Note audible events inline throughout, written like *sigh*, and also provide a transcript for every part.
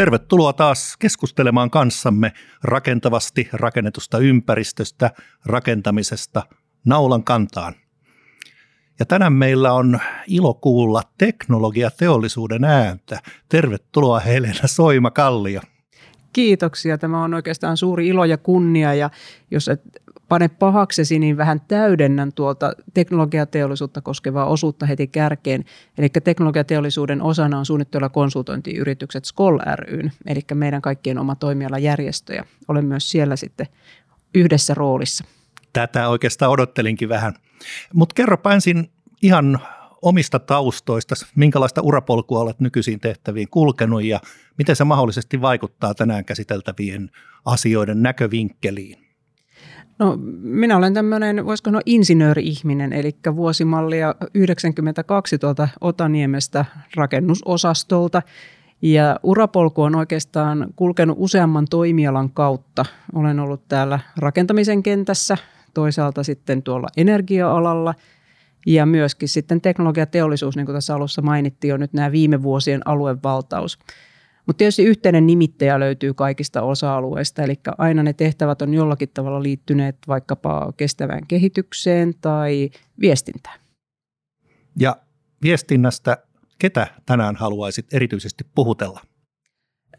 Tervetuloa taas keskustelemaan kanssamme rakentavasti rakennetusta ympäristöstä, rakentamisesta, naulan kantaan. Ja tänään meillä on ilo kuulla teknologiateollisuuden ääntä. Tervetuloa Helena Soima-Kallio. Kiitoksia. Tämä on oikeastaan suuri ilo ja kunnia ja jos et pane pahaksesi, niin vähän täydennän tuolta teknologiateollisuutta koskevaa osuutta heti kärkeen. Eli teknologiateollisuuden osana on suunnitteilla konsultointiyritykset SKOL ryn, eli meidän kaikkien oma toimialajärjestö ja olen myös siellä sitten yhdessä roolissa. Tätä oikeastaan odottelinkin vähän. Mutta kerropa ensin ihan omista taustoista, minkälaista urapolkua olet nykyisiin tehtäviin kulkenut ja miten se mahdollisesti vaikuttaa tänään käsiteltävien asioiden näkövinkkeliin? No minä olen tämmöinen, voisiko sanoa insinööri-ihminen, eli vuosimallia 92 tuolta Otaniemestä rakennusosastolta. Ja urapolku on oikeastaan kulkenut useamman toimialan kautta. Olen ollut täällä rakentamisen kentässä, toisaalta sitten tuolla energia-alalla ja myöskin sitten teknologiateollisuus, niin kuin tässä alussa mainittiin, on nyt nämä viime vuosien aluevaltaus. Mutta tietysti yhteinen nimittäjä löytyy kaikista osa-alueista, eli aina ne tehtävät on jollakin tavalla liittyneet vaikkapa kestävään kehitykseen tai viestintään. Ja viestinnästä ketä tänään haluaisit erityisesti puhutella?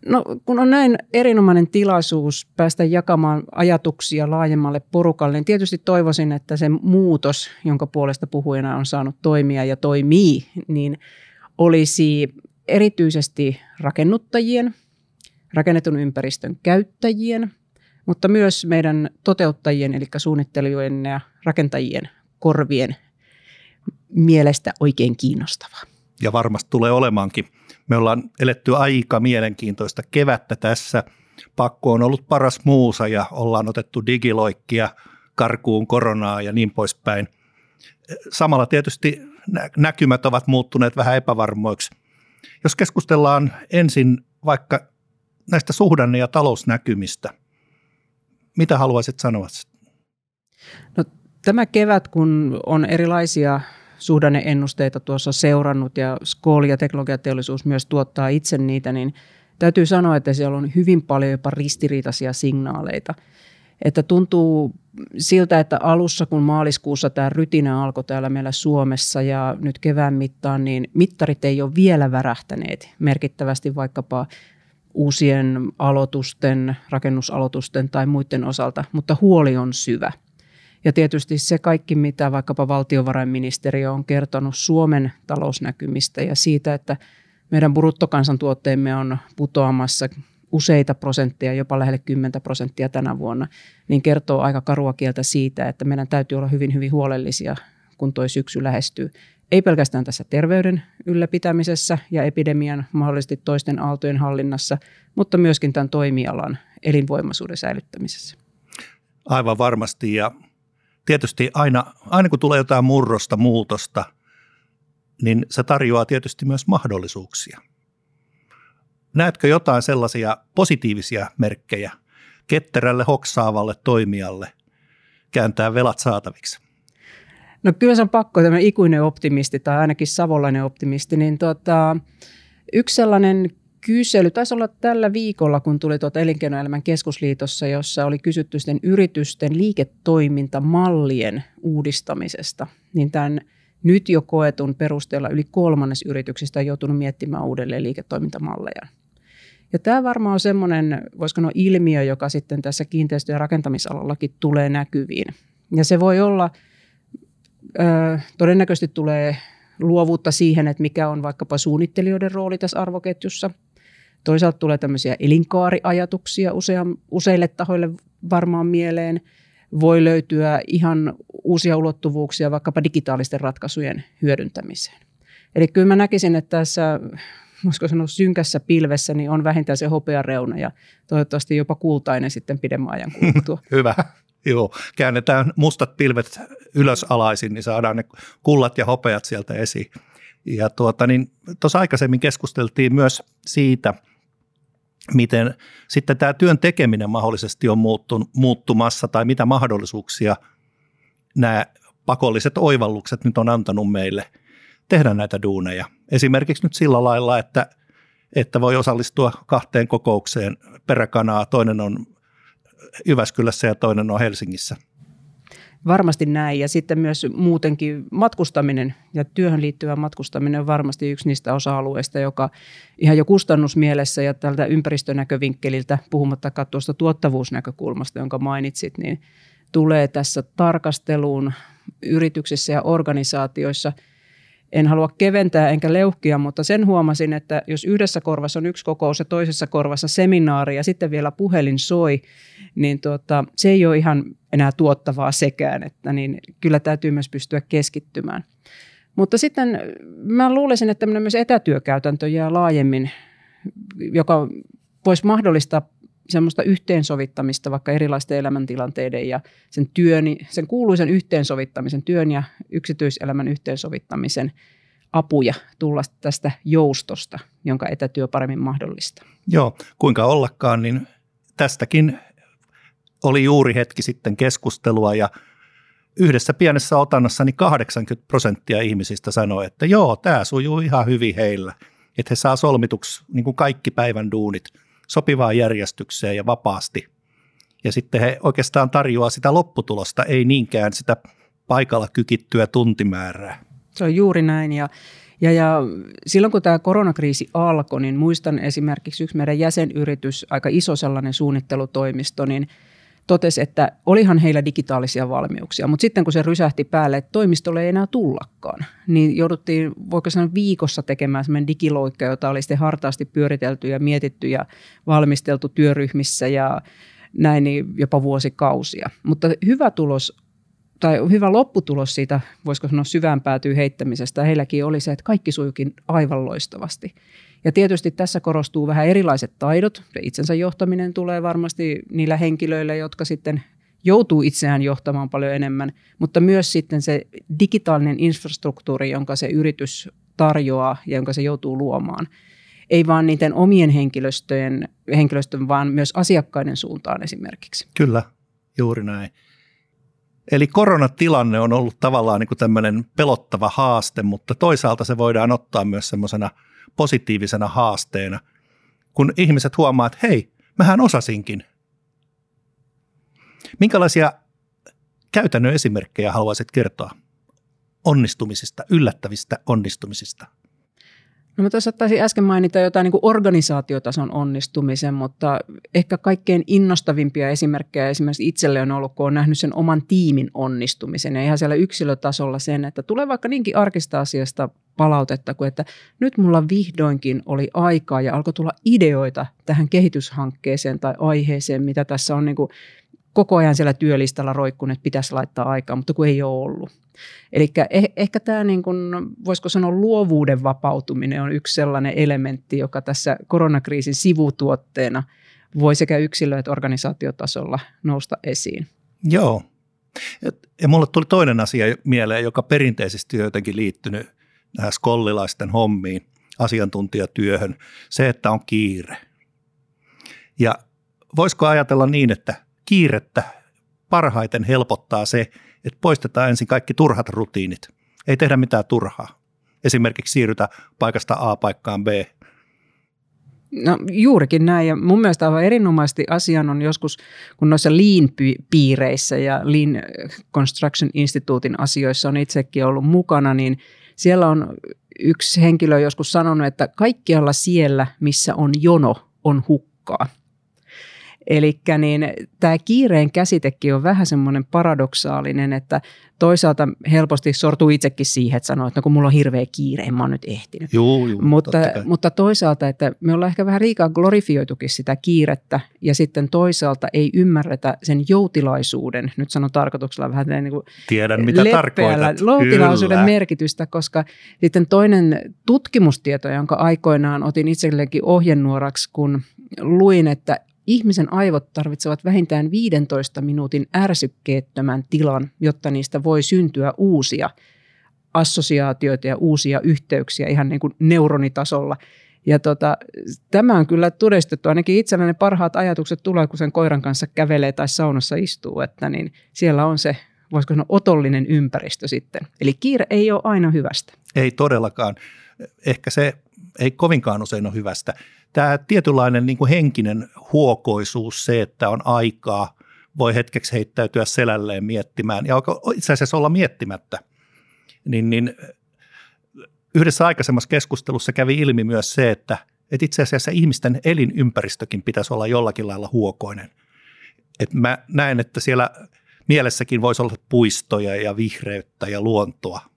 No kun on näin erinomainen tilaisuus päästä jakamaan ajatuksia laajemmalle porukalle, niin tietysti toivoisin, että se muutos, jonka puolesta puhujana on saanut toimia ja toimii, niin olisi erityisesti rakennuttajien, rakennetun ympäristön käyttäjien, mutta myös meidän toteuttajien, eli suunnittelijoiden ja rakentajien korvien mielestä oikein kiinnostavaa. Ja varmasti tulee olemaankin. Me ollaan eletty aika mielenkiintoista kevättä tässä. Pakko on ollut paras muusa ja ollaan otettu digiloikkia karkuun koronaa ja niin poispäin. Samalla tietysti näkymät ovat muuttuneet vähän epävarmoiksi. Jos keskustellaan ensin vaikka näistä suhdanne- ja talousnäkymistä, mitä haluaisit sanoa? No, tämä kevät, kun on erilaisia suhdanneennusteita tuossa seurannut ja Skool ja teknologiateollisuus myös tuottaa itse niitä, niin täytyy sanoa, että siellä on hyvin paljon jopa ristiriitaisia signaaleita. Että tuntuu siltä, että alussa kun maaliskuussa tämä rytinä alkoi täällä meillä Suomessa ja nyt kevään mittaan, niin mittarit ei ole vielä värähtäneet merkittävästi vaikkapa uusien aloitusten, rakennusaloitusten tai muiden osalta, mutta huoli on syvä. Ja tietysti se kaikki, mitä vaikkapa valtiovarainministeriö on kertonut Suomen talousnäkymistä ja siitä, että meidän bruttokansantuotteemme on putoamassa useita prosenttia, jopa lähelle 10 prosenttia tänä vuonna, niin kertoo aika karua kieltä siitä, että meidän täytyy olla hyvin, hyvin huolellisia, kun tuo syksy lähestyy. Ei pelkästään tässä terveyden ylläpitämisessä ja epidemian mahdollisesti toisten aaltojen hallinnassa, mutta myöskin tämän toimialan elinvoimaisuuden säilyttämisessä. Aivan varmasti ja tietysti aina, aina kun tulee jotain murrosta, muutosta, niin se tarjoaa tietysti myös mahdollisuuksia. Näetkö jotain sellaisia positiivisia merkkejä ketterälle, hoksaavalle toimijalle kääntää velat saataviksi? No kyllä se on pakko, tämä ikuinen optimisti tai ainakin savolainen optimisti, niin tota, yksi sellainen kysely, taisi olla tällä viikolla, kun tuli tuota Elinkeinoelämän keskusliitossa, jossa oli kysytty sitten yritysten liiketoimintamallien uudistamisesta, niin tämän nyt jo koetun perusteella yli kolmannes yrityksistä on joutunut miettimään uudelleen liiketoimintamalleja. Ja tämä varmaan on semmoinen, voisiko sanoa ilmiö, joka sitten tässä kiinteistö- ja rakentamisalallakin tulee näkyviin. Ja se voi olla, ö, todennäköisesti tulee luovuutta siihen, että mikä on vaikkapa suunnittelijoiden rooli tässä arvoketjussa. Toisaalta tulee tämmöisiä elinkaariajatuksia useam, useille tahoille varmaan mieleen. Voi löytyä ihan uusia ulottuvuuksia vaikkapa digitaalisten ratkaisujen hyödyntämiseen. Eli kyllä mä näkisin, että tässä voisiko sanoa synkässä pilvessä, niin on vähintään se hopeareuna ja toivottavasti jopa kultainen sitten pidemmän ajan kuluttua. *laughs* Hyvä. Joo, käännetään mustat pilvet ylös alaisin, niin saadaan ne kullat ja hopeat sieltä esiin. Ja tuota, niin tuossa aikaisemmin keskusteltiin myös siitä, miten sitten tämä työn tekeminen mahdollisesti on muuttumassa tai mitä mahdollisuuksia nämä pakolliset oivallukset nyt on antanut meille tehdä näitä duuneja. Esimerkiksi nyt sillä lailla, että että voi osallistua kahteen kokoukseen peräkanaa. Toinen on Jyväskylässä ja toinen on Helsingissä. Varmasti näin ja sitten myös muutenkin matkustaminen ja työhön liittyvä matkustaminen on varmasti yksi niistä osa-alueista, joka ihan jo kustannusmielessä ja tältä ympäristönäkövinkkeliltä, puhumattakaan tuosta tuottavuusnäkökulmasta, jonka mainitsit, niin tulee tässä tarkasteluun yrityksissä ja organisaatioissa – en halua keventää enkä leuhkia, mutta sen huomasin, että jos yhdessä korvassa on yksi kokous ja toisessa korvassa seminaari ja sitten vielä puhelin soi, niin tuota, se ei ole ihan enää tuottavaa sekään, että niin kyllä täytyy myös pystyä keskittymään. Mutta sitten mä luulisin, että myös etätyökäytäntö jää laajemmin, joka voisi mahdollistaa semmoista yhteensovittamista vaikka erilaisten elämäntilanteiden ja sen työn, sen kuuluisen yhteensovittamisen, työn ja yksityiselämän yhteensovittamisen apuja tulla tästä joustosta, jonka etätyö paremmin mahdollistaa. Joo, kuinka ollakaan, niin tästäkin oli juuri hetki sitten keskustelua ja yhdessä pienessä otannassa niin 80 prosenttia ihmisistä sanoi, että joo, tämä sujuu ihan hyvin heillä, että he saa solmituksi niin kuin kaikki päivän duunit – sopivaan järjestykseen ja vapaasti. Ja sitten he oikeastaan tarjoaa sitä lopputulosta, ei niinkään sitä paikalla kykittyä tuntimäärää. Se on juuri näin ja ja, ja silloin kun tämä koronakriisi alkoi, niin muistan esimerkiksi yksi meidän jäsenyritys, aika iso sellainen suunnittelutoimisto, niin totesi, että olihan heillä digitaalisia valmiuksia, mutta sitten kun se rysähti päälle, että toimistolle ei enää tullakaan, niin jouduttiin, voiko sanoa viikossa tekemään sellainen digiloikka, jota oli sitten hartaasti pyöritelty ja mietitty ja valmisteltu työryhmissä ja näin niin jopa vuosikausia. Mutta hyvä tulos tai hyvä lopputulos siitä, voisiko sanoa syvään päätyy heittämisestä, heilläkin oli se, että kaikki sujukin aivan loistavasti. Ja tietysti tässä korostuu vähän erilaiset taidot. Itsensä johtaminen tulee varmasti niillä henkilöillä, jotka sitten joutuu itseään johtamaan paljon enemmän, mutta myös sitten se digitaalinen infrastruktuuri, jonka se yritys tarjoaa ja jonka se joutuu luomaan. Ei vaan niiden omien henkilöstöjen, henkilöstön, vaan myös asiakkaiden suuntaan esimerkiksi. Kyllä, juuri näin. Eli koronatilanne on ollut tavallaan niin kuin tämmöinen pelottava haaste, mutta toisaalta se voidaan ottaa myös semmoisena – positiivisena haasteena, kun ihmiset huomaa, että hei, mähän osasinkin. Minkälaisia käytännön esimerkkejä haluaisit kertoa onnistumisista, yllättävistä onnistumisista? No mä tuossa taisin äsken mainita jotain niin kuin organisaatiotason onnistumisen, mutta ehkä kaikkein innostavimpia esimerkkejä esimerkiksi itselle on ollut, kun on nähnyt sen oman tiimin onnistumisen. Ja ihan siellä yksilötasolla sen, että tulee vaikka niinkin arkista asiasta palautetta kuin, että nyt mulla vihdoinkin oli aikaa ja alkoi tulla ideoita tähän kehityshankkeeseen tai aiheeseen, mitä tässä on niin kuin koko ajan siellä työlistalla roikkunut, että pitäisi laittaa aikaa, mutta kun ei ole ollut. Eli eh- ehkä tämä, niin kuin, voisiko sanoa, luovuuden vapautuminen on yksi sellainen elementti, joka tässä koronakriisin sivutuotteena voi sekä yksilö- että organisaatiotasolla nousta esiin. Joo. Ja mulle tuli toinen asia mieleen, joka perinteisesti on jotenkin liittynyt tähän skollilaisten hommiin, asiantuntijatyöhön, se, että on kiire. Ja voisiko ajatella niin, että kiirettä parhaiten helpottaa se, että poistetaan ensin kaikki turhat rutiinit. Ei tehdä mitään turhaa. Esimerkiksi siirrytä paikasta A paikkaan B. No juurikin näin ja mun mielestä aivan erinomaisesti asian on joskus, kun noissa Lean-piireissä ja Lean Construction Instituutin asioissa on itsekin ollut mukana, niin siellä on yksi henkilö joskus sanonut, että kaikkialla siellä, missä on jono, on hukkaa. Eli niin, tämä kiireen käsitekin on vähän semmoinen paradoksaalinen, että toisaalta helposti sortuu itsekin siihen, että sanoo, että no kun mulla on hirveä kiire, en mä oon nyt ehtinyt. Joo, joo, mutta, mutta toisaalta, että me ollaan ehkä vähän liikaa glorifioitukin sitä kiirettä ja sitten toisaalta ei ymmärretä sen joutilaisuuden, nyt sanon tarkoituksella vähän niin kuin Tiedän, mitä tarkoitat. Joutilaisuuden Kyllä. merkitystä, koska sitten toinen tutkimustieto, jonka aikoinaan otin itselleenkin ohjenuoraksi, kun luin, että Ihmisen aivot tarvitsevat vähintään 15 minuutin ärsykkeettömän tilan, jotta niistä voi syntyä uusia assosiaatioita ja uusia yhteyksiä ihan niin kuin neuronitasolla. Ja tota, tämä on kyllä todistettu, ainakin itselläni parhaat ajatukset tulee, kun sen koiran kanssa kävelee tai saunassa istuu, että niin siellä on se, voisiko sanoa, otollinen ympäristö sitten. Eli kiire ei ole aina hyvästä. Ei todellakaan. Ehkä se ei kovinkaan usein ole hyvästä. Tämä tietynlainen niin kuin henkinen huokoisuus, se, että on aikaa, voi hetkeksi heittäytyä selälleen miettimään ja itse asiassa olla miettimättä, niin, niin yhdessä aikaisemmassa keskustelussa kävi ilmi myös se, että, että itse asiassa ihmisten elinympäristökin pitäisi olla jollakin lailla huokoinen. Et mä näen, että siellä mielessäkin voisi olla puistoja ja vihreyttä ja luontoa.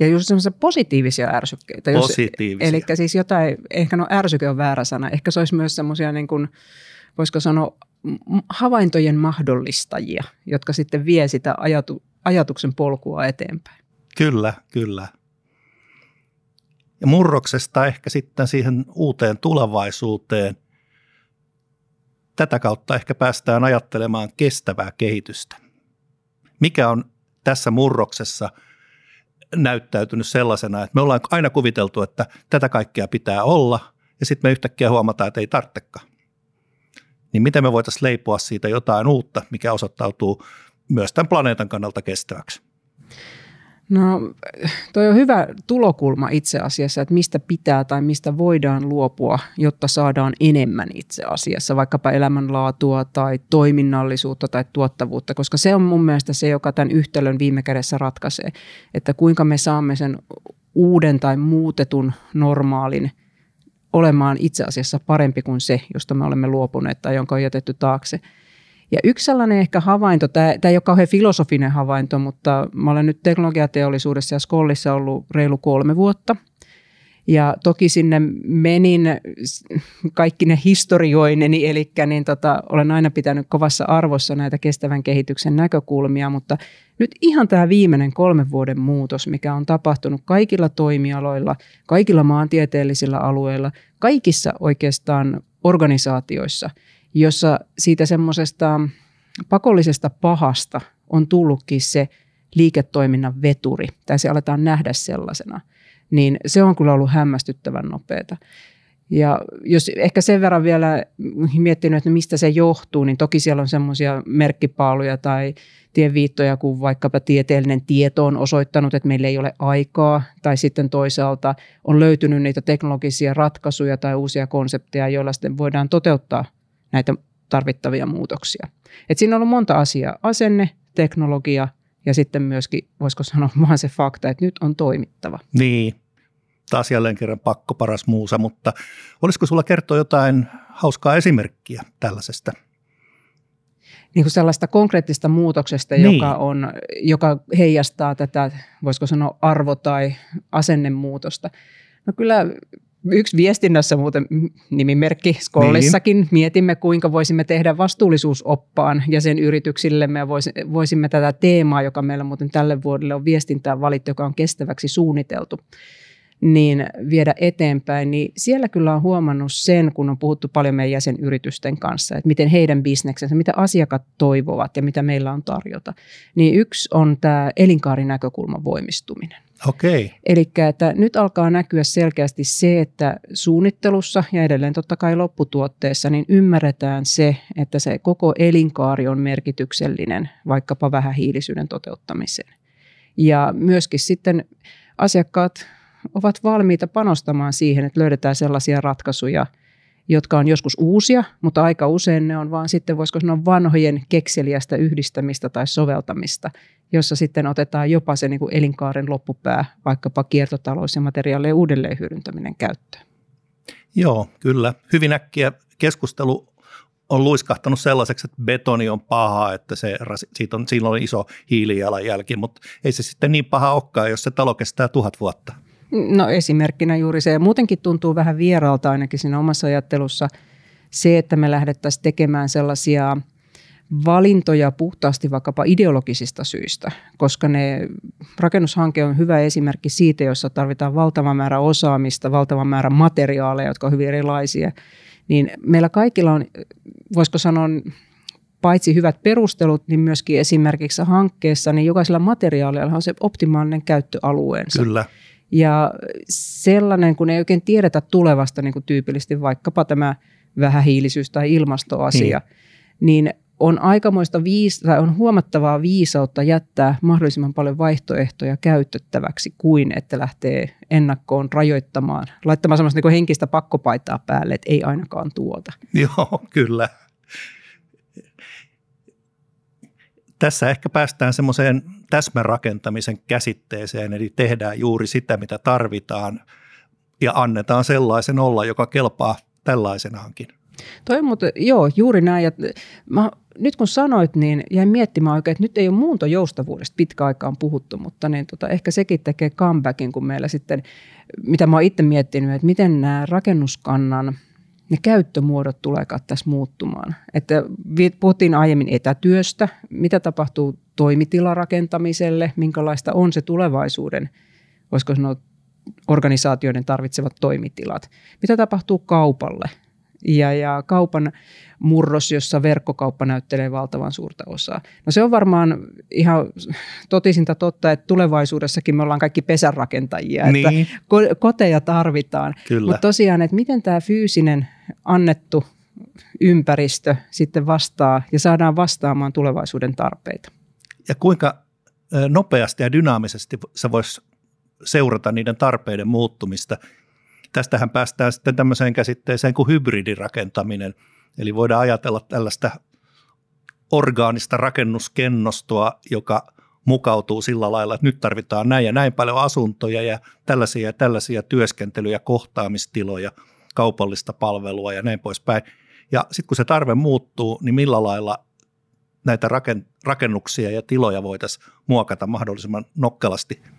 Ja just semmoisia positiivisia ärsykkeitä. Positiivisia. Eli siis jotain, ehkä no ärsyke on väärä sana, ehkä se olisi myös semmoisia niin kuin, voisiko sanoa, havaintojen mahdollistajia, jotka sitten vie sitä ajatu, ajatuksen polkua eteenpäin. Kyllä, kyllä. Ja murroksesta ehkä sitten siihen uuteen tulevaisuuteen. Tätä kautta ehkä päästään ajattelemaan kestävää kehitystä. Mikä on tässä murroksessa näyttäytynyt sellaisena, että me ollaan aina kuviteltu, että tätä kaikkea pitää olla, ja sitten me yhtäkkiä huomataan, että ei tarvitsekaan. Niin miten me voitaisiin leipoa siitä jotain uutta, mikä osoittautuu myös tämän planeetan kannalta kestäväksi? No toi on hyvä tulokulma itse asiassa, että mistä pitää tai mistä voidaan luopua, jotta saadaan enemmän itse asiassa, vaikkapa elämänlaatua tai toiminnallisuutta tai tuottavuutta, koska se on mun mielestä se, joka tämän yhtälön viime kädessä ratkaisee, että kuinka me saamme sen uuden tai muutetun normaalin olemaan itse asiassa parempi kuin se, josta me olemme luopuneet tai jonka on jätetty taakse. Ja yksi sellainen ehkä havainto, tämä, tämä ei ole kauhean filosofinen havainto, mutta mä olen nyt teknologiateollisuudessa ja Skollissa ollut reilu kolme vuotta. Ja toki sinne menin kaikki ne historioineni, eli niin tota, olen aina pitänyt kovassa arvossa näitä kestävän kehityksen näkökulmia, mutta nyt ihan tämä viimeinen kolmen vuoden muutos, mikä on tapahtunut kaikilla toimialoilla, kaikilla maantieteellisillä alueilla, kaikissa oikeastaan organisaatioissa – jossa siitä semmoisesta pakollisesta pahasta on tullutkin se liiketoiminnan veturi, tai se aletaan nähdä sellaisena, niin se on kyllä ollut hämmästyttävän nopeata. Ja jos ehkä sen verran vielä miettinyt, että mistä se johtuu, niin toki siellä on semmoisia merkkipaaluja tai tienviittoja, kun vaikkapa tieteellinen tieto on osoittanut, että meillä ei ole aikaa, tai sitten toisaalta on löytynyt niitä teknologisia ratkaisuja tai uusia konsepteja, joilla sitten voidaan toteuttaa näitä tarvittavia muutoksia. Et siinä on ollut monta asiaa. Asenne, teknologia ja sitten myöskin, voisiko sanoa, *laughs* vaan se fakta, että nyt on toimittava. Niin, taas jälleen kerran pakko paras muusa, mutta olisiko sulla kertoa jotain hauskaa esimerkkiä tällaisesta? Niin kuin sellaista konkreettista muutoksesta, niin. joka, on, joka heijastaa tätä, voisiko sanoa, arvo- tai asennemuutosta. No kyllä yksi viestinnässä muuten nimimerkki Skollissakin niin. mietimme, kuinka voisimme tehdä vastuullisuusoppaan ja sen yrityksillemme ja voisimme tätä teemaa, joka meillä muuten tälle vuodelle on viestintään valittu, joka on kestäväksi suunniteltu, niin viedä eteenpäin, niin siellä kyllä on huomannut sen, kun on puhuttu paljon meidän jäsenyritysten kanssa, että miten heidän bisneksensä, mitä asiakkaat toivovat ja mitä meillä on tarjota. Niin yksi on tämä elinkaarinäkökulman voimistuminen. Okei. Eli että nyt alkaa näkyä selkeästi se, että suunnittelussa ja edelleen totta kai lopputuotteessa niin ymmärretään se, että se koko elinkaari on merkityksellinen vaikkapa vähähiilisyyden toteuttamiseen. Ja myöskin sitten asiakkaat ovat valmiita panostamaan siihen, että löydetään sellaisia ratkaisuja, jotka on joskus uusia, mutta aika usein ne on vaan sitten, voisiko sanoa, vanhojen kekseliästä yhdistämistä tai soveltamista, jossa sitten otetaan jopa se niin kuin elinkaaren loppupää, vaikkapa kiertotalous ja materiaalien uudelleen hyödyntäminen käyttöön. Joo, kyllä. Hyvin äkkiä keskustelu on luiskahtanut sellaiseksi, että betoni on paha, että se, siitä on, siinä on iso hiilijalanjälki, mutta ei se sitten niin paha olekaan, jos se talo kestää tuhat vuotta. No esimerkkinä juuri se. Muutenkin tuntuu vähän vieraalta ainakin siinä omassa ajattelussa se, että me lähdettäisiin tekemään sellaisia valintoja puhtaasti vaikkapa ideologisista syistä, koska ne rakennushanke on hyvä esimerkki siitä, jossa tarvitaan valtava määrä osaamista, valtava määrä materiaaleja, jotka on hyvin erilaisia. Niin meillä kaikilla on, voisiko sanoa, paitsi hyvät perustelut, niin myöskin esimerkiksi hankkeessa, niin jokaisella materiaalilla on se optimaalinen käyttöalueensa. Kyllä. Ja sellainen, kun ei oikein tiedetä tulevasta, niin kuin tyypillisesti vaikkapa tämä vähähiilisyys tai ilmastoasia, niin. niin on aikamoista viis, tai on huomattavaa viisautta jättää mahdollisimman paljon vaihtoehtoja käytettäväksi kuin että lähtee ennakkoon rajoittamaan, laittamaan sellaista niin henkistä pakkopaitaa päälle, että ei ainakaan tuota. *laughs* Joo, kyllä. Tässä ehkä päästään semmoiseen täsmärakentamisen käsitteeseen, eli tehdään juuri sitä, mitä tarvitaan ja annetaan sellaisen olla, joka kelpaa tällaisenaankin. Toi mutta, joo, juuri näin. Ja mä, nyt kun sanoit, niin jäin miettimään oikein, että nyt ei ole muuntojoustavuudesta pitkä aikaan puhuttu, mutta niin tota, ehkä sekin tekee comebackin, kun meillä sitten, mitä mä oon itse miettinyt, että miten nämä rakennuskannan ne käyttömuodot tuleekaan tässä muuttumaan. Että puhuttiin aiemmin etätyöstä, mitä tapahtuu toimitilarakentamiselle, minkälaista on se tulevaisuuden, voisiko sanoa, organisaatioiden tarvitsevat toimitilat. Mitä tapahtuu kaupalle? Ja, ja kaupan murros, jossa verkkokauppa näyttelee valtavan suurta osaa. No se on varmaan ihan totisinta totta, että tulevaisuudessakin me ollaan kaikki pesänrakentajia, niin. että koteja tarvitaan. Mutta tosiaan, että miten tämä fyysinen annettu ympäristö sitten vastaa ja saadaan vastaamaan tulevaisuuden tarpeita. Ja kuinka nopeasti ja dynaamisesti se voisi seurata niiden tarpeiden muuttumista. Tästähän päästään sitten tämmöiseen käsitteeseen kuin hybridirakentaminen. Eli voidaan ajatella tällaista orgaanista rakennuskennostoa, joka mukautuu sillä lailla, että nyt tarvitaan näin ja näin paljon asuntoja ja tällaisia ja tällaisia työskentelyjä, kohtaamistiloja, kaupallista palvelua ja näin poispäin. Ja sitten kun se tarve muuttuu, niin millä lailla näitä rakennuksia ja tiloja voitaisiin muokata mahdollisimman nokkelasti –